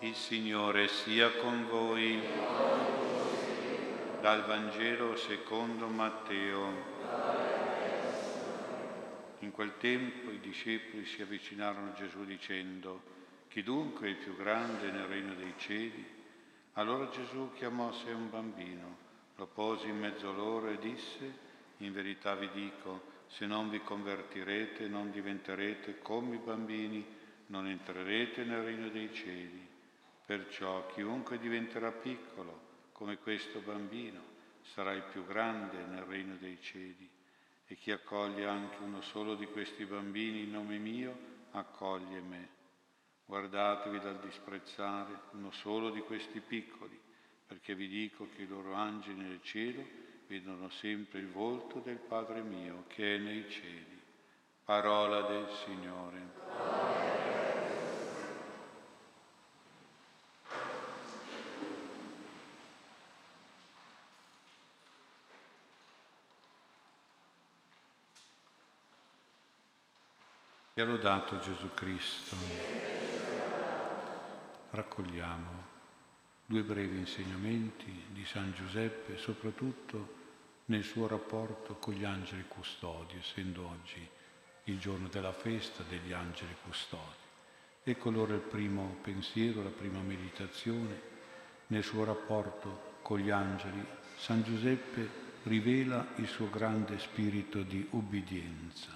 Il Signore sia con voi. Dal Vangelo secondo Matteo. In quel tempo i discepoli si avvicinarono a Gesù dicendo, chi dunque è il più grande nel regno dei cieli? Allora Gesù chiamò a sé un bambino, lo pose in mezzo loro e disse, in verità vi dico, se non vi convertirete non diventerete come i bambini, non entrerete nel regno dei cieli. Perciò chiunque diventerà piccolo come questo bambino sarà il più grande nel regno dei cieli. E chi accoglie anche uno solo di questi bambini in nome mio, accoglie me. Guardatevi dal disprezzare uno solo di questi piccoli, perché vi dico che i loro angeli nel cielo vedono sempre il volto del Padre mio che è nei cieli. Parola del Signore. E lodato Gesù Cristo. Raccogliamo due brevi insegnamenti di San Giuseppe, soprattutto nel suo rapporto con gli angeli custodi, essendo oggi il giorno della festa degli angeli custodi. Ecco allora il primo pensiero, la prima meditazione. Nel suo rapporto con gli angeli, San Giuseppe rivela il suo grande spirito di ubbidienza.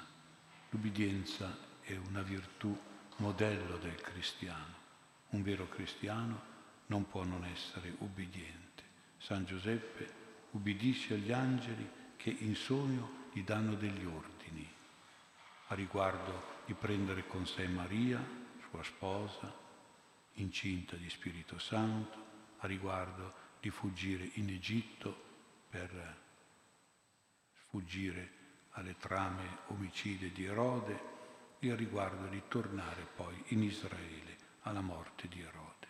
L'ubbidienza è una virtù modello del cristiano. Un vero cristiano non può non essere ubbidiente. San Giuseppe ubbidisce agli angeli che in sogno gli danno degli ordini a riguardo di prendere con sé Maria, sua sposa, incinta di Spirito Santo, a riguardo di fuggire in Egitto per sfuggire alle trame omicide di Erode a riguardo di tornare poi in Israele alla morte di Erode.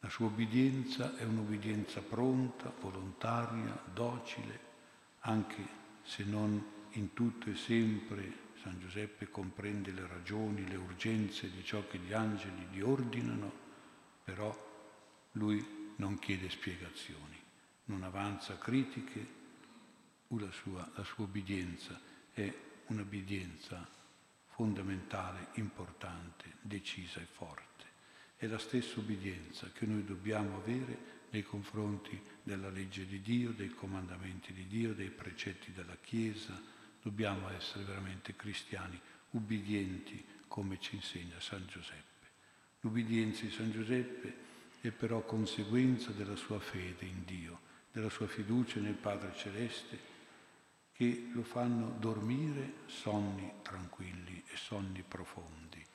La sua obbedienza è un'obbedienza pronta, volontaria, docile, anche se non in tutto e sempre San Giuseppe comprende le ragioni, le urgenze di ciò che gli angeli gli ordinano, però lui non chiede spiegazioni, non avanza critiche, la sua, la sua obbedienza è un'obbedienza fondamentale, importante, decisa e forte. È la stessa obbedienza che noi dobbiamo avere nei confronti della legge di Dio, dei comandamenti di Dio, dei precetti della Chiesa. Dobbiamo essere veramente cristiani, ubbidienti come ci insegna San Giuseppe. L'ubbidienza di San Giuseppe è però conseguenza della sua fede in Dio, della sua fiducia nel Padre Celeste, che lo fanno dormire sonni tranquilli e sonni profondi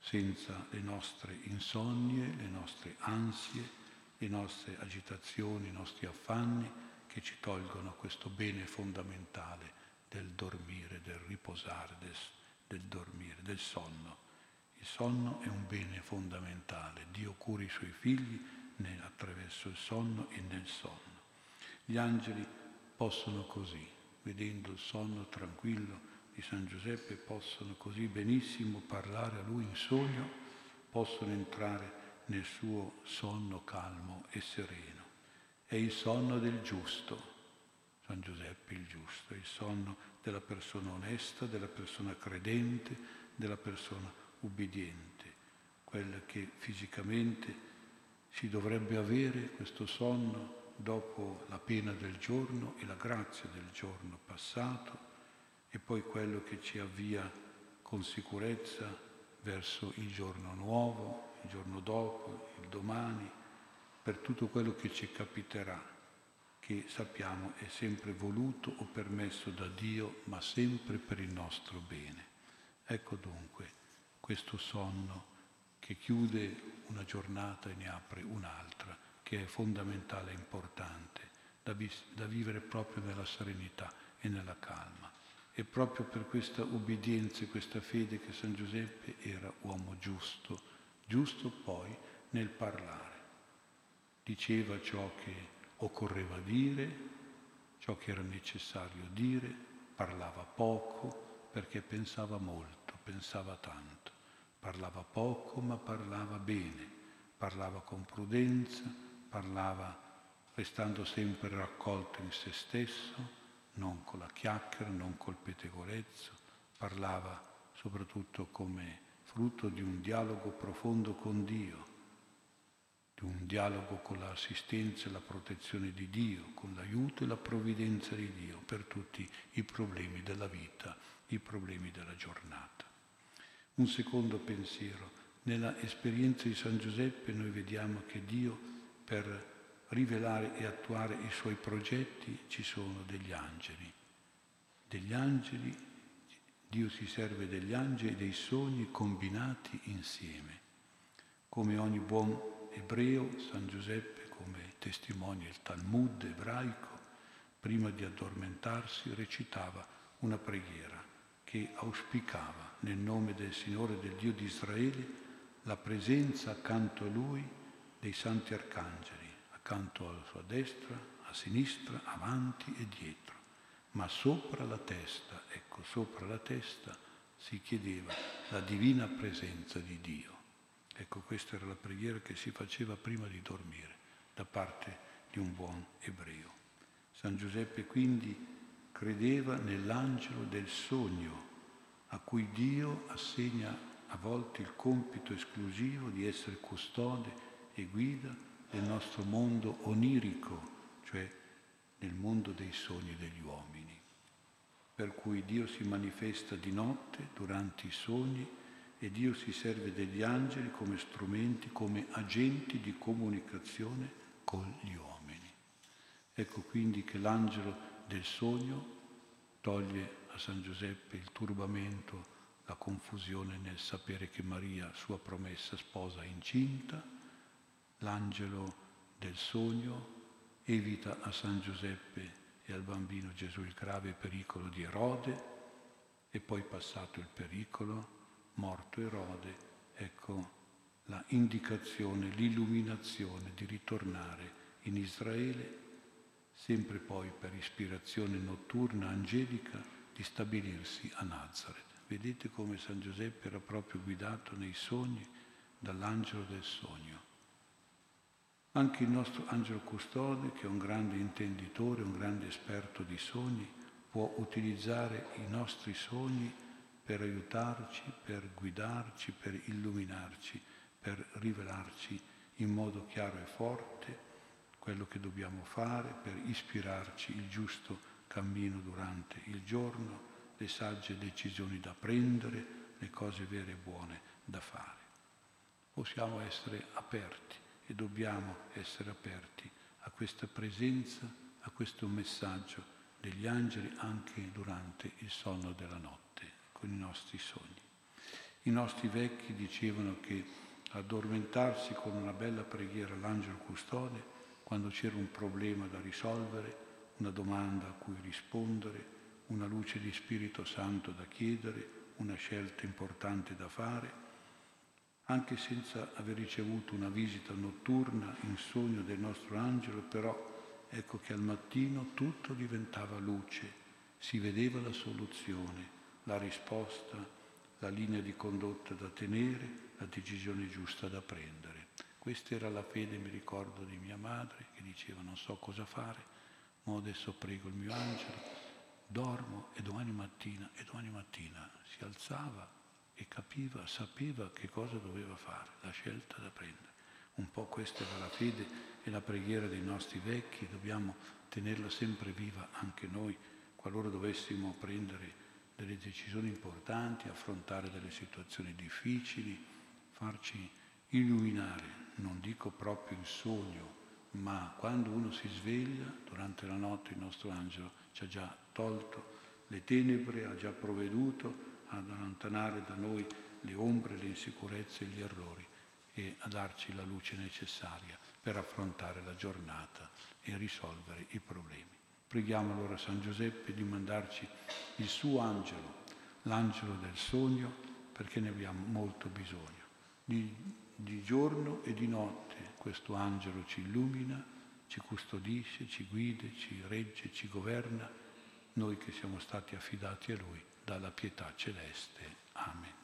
senza le nostre insonnie, le nostre ansie, le nostre agitazioni, i nostri affanni che ci tolgono questo bene fondamentale del dormire, del riposare, del, del dormire, del sonno. Il sonno è un bene fondamentale. Dio cura i suoi figli attraverso il sonno e nel sonno. Gli angeli possono così, vedendo il sonno tranquillo, di San Giuseppe possono così benissimo parlare a lui in sogno, possono entrare nel suo sonno calmo e sereno. È il sonno del giusto, San Giuseppe il giusto, è il sonno della persona onesta, della persona credente, della persona ubbidiente, quella che fisicamente si dovrebbe avere questo sonno dopo la pena del giorno e la grazia del giorno passato e poi quello che ci avvia con sicurezza verso il giorno nuovo, il giorno dopo, il domani, per tutto quello che ci capiterà, che sappiamo è sempre voluto o permesso da Dio, ma sempre per il nostro bene. Ecco dunque questo sonno che chiude una giornata e ne apre un'altra, che è fondamentale e importante, da, vis- da vivere proprio nella serenità e nella calma. E proprio per questa ubbidienza e questa fede che San Giuseppe era uomo giusto, giusto poi nel parlare. Diceva ciò che occorreva dire, ciò che era necessario dire, parlava poco perché pensava molto, pensava tanto. Parlava poco ma parlava bene, parlava con prudenza, parlava restando sempre raccolto in se stesso, non con la chiacchiera, non col pettegolezzo, parlava soprattutto come frutto di un dialogo profondo con Dio, di un dialogo con l'assistenza e la protezione di Dio, con l'aiuto e la provvidenza di Dio per tutti i problemi della vita, i problemi della giornata. Un secondo pensiero. Nella esperienza di San Giuseppe noi vediamo che Dio per rivelare e attuare i suoi progetti ci sono degli angeli. Degli angeli, Dio si serve degli angeli e dei sogni combinati insieme. Come ogni buon ebreo, San Giuseppe, come testimonia il Talmud ebraico, prima di addormentarsi recitava una preghiera che auspicava nel nome del Signore del Dio di Israele la presenza accanto a lui dei santi arcangeli, accanto alla sua destra, a sinistra, avanti e dietro, ma sopra la testa, ecco, sopra la testa si chiedeva la divina presenza di Dio. Ecco, questa era la preghiera che si faceva prima di dormire da parte di un buon ebreo. San Giuseppe quindi credeva nell'angelo del sogno a cui Dio assegna a volte il compito esclusivo di essere custode e guida del nostro mondo onirico, cioè nel mondo dei sogni degli uomini, per cui Dio si manifesta di notte durante i sogni e Dio si serve degli angeli come strumenti, come agenti di comunicazione con gli uomini. Ecco quindi che l'angelo del sogno toglie a San Giuseppe il turbamento la confusione nel sapere che Maria, sua promessa sposa, è incinta, l'angelo del sogno evita a San Giuseppe e al bambino Gesù il grave pericolo di Erode e poi passato il pericolo, morto Erode, ecco la indicazione, l'illuminazione di ritornare in Israele, sempre poi per ispirazione notturna angelica di stabilirsi a Nazareth. Vedete come San Giuseppe era proprio guidato nei sogni dall'angelo del sogno. Anche il nostro angelo custode, che è un grande intenditore, un grande esperto di sogni, può utilizzare i nostri sogni per aiutarci, per guidarci, per illuminarci, per rivelarci in modo chiaro e forte quello che dobbiamo fare, per ispirarci il giusto cammino durante il giorno le sagge decisioni da prendere, le cose vere e buone da fare. Possiamo essere aperti e dobbiamo essere aperti a questa presenza, a questo messaggio degli angeli anche durante il sonno della notte, con i nostri sogni. I nostri vecchi dicevano che addormentarsi con una bella preghiera all'angelo custode, quando c'era un problema da risolvere, una domanda a cui rispondere, una luce di Spirito Santo da chiedere, una scelta importante da fare, anche senza aver ricevuto una visita notturna in sogno del nostro angelo, però ecco che al mattino tutto diventava luce, si vedeva la soluzione, la risposta, la linea di condotta da tenere, la decisione giusta da prendere. Questa era la fede, mi ricordo, di mia madre che diceva non so cosa fare, ma adesso prego il mio angelo dormo e domani mattina, e domani mattina si alzava e capiva, sapeva che cosa doveva fare, la scelta da prendere. Un po' questa era la fede e la preghiera dei nostri vecchi, dobbiamo tenerla sempre viva anche noi, qualora dovessimo prendere delle decisioni importanti, affrontare delle situazioni difficili, farci illuminare, non dico proprio in sogno, ma quando uno si sveglia durante la notte il nostro angelo ci ha già tolto le tenebre, ha già provveduto ad allontanare da noi le ombre, le insicurezze e gli errori e a darci la luce necessaria per affrontare la giornata e risolvere i problemi. Preghiamo allora San Giuseppe di mandarci il suo angelo, l'angelo del sogno, perché ne abbiamo molto bisogno. Di, di giorno e di notte questo angelo ci illumina, ci custodisce, ci guida, ci regge, ci governa, noi che siamo stati affidati a Lui dalla pietà celeste. Amen.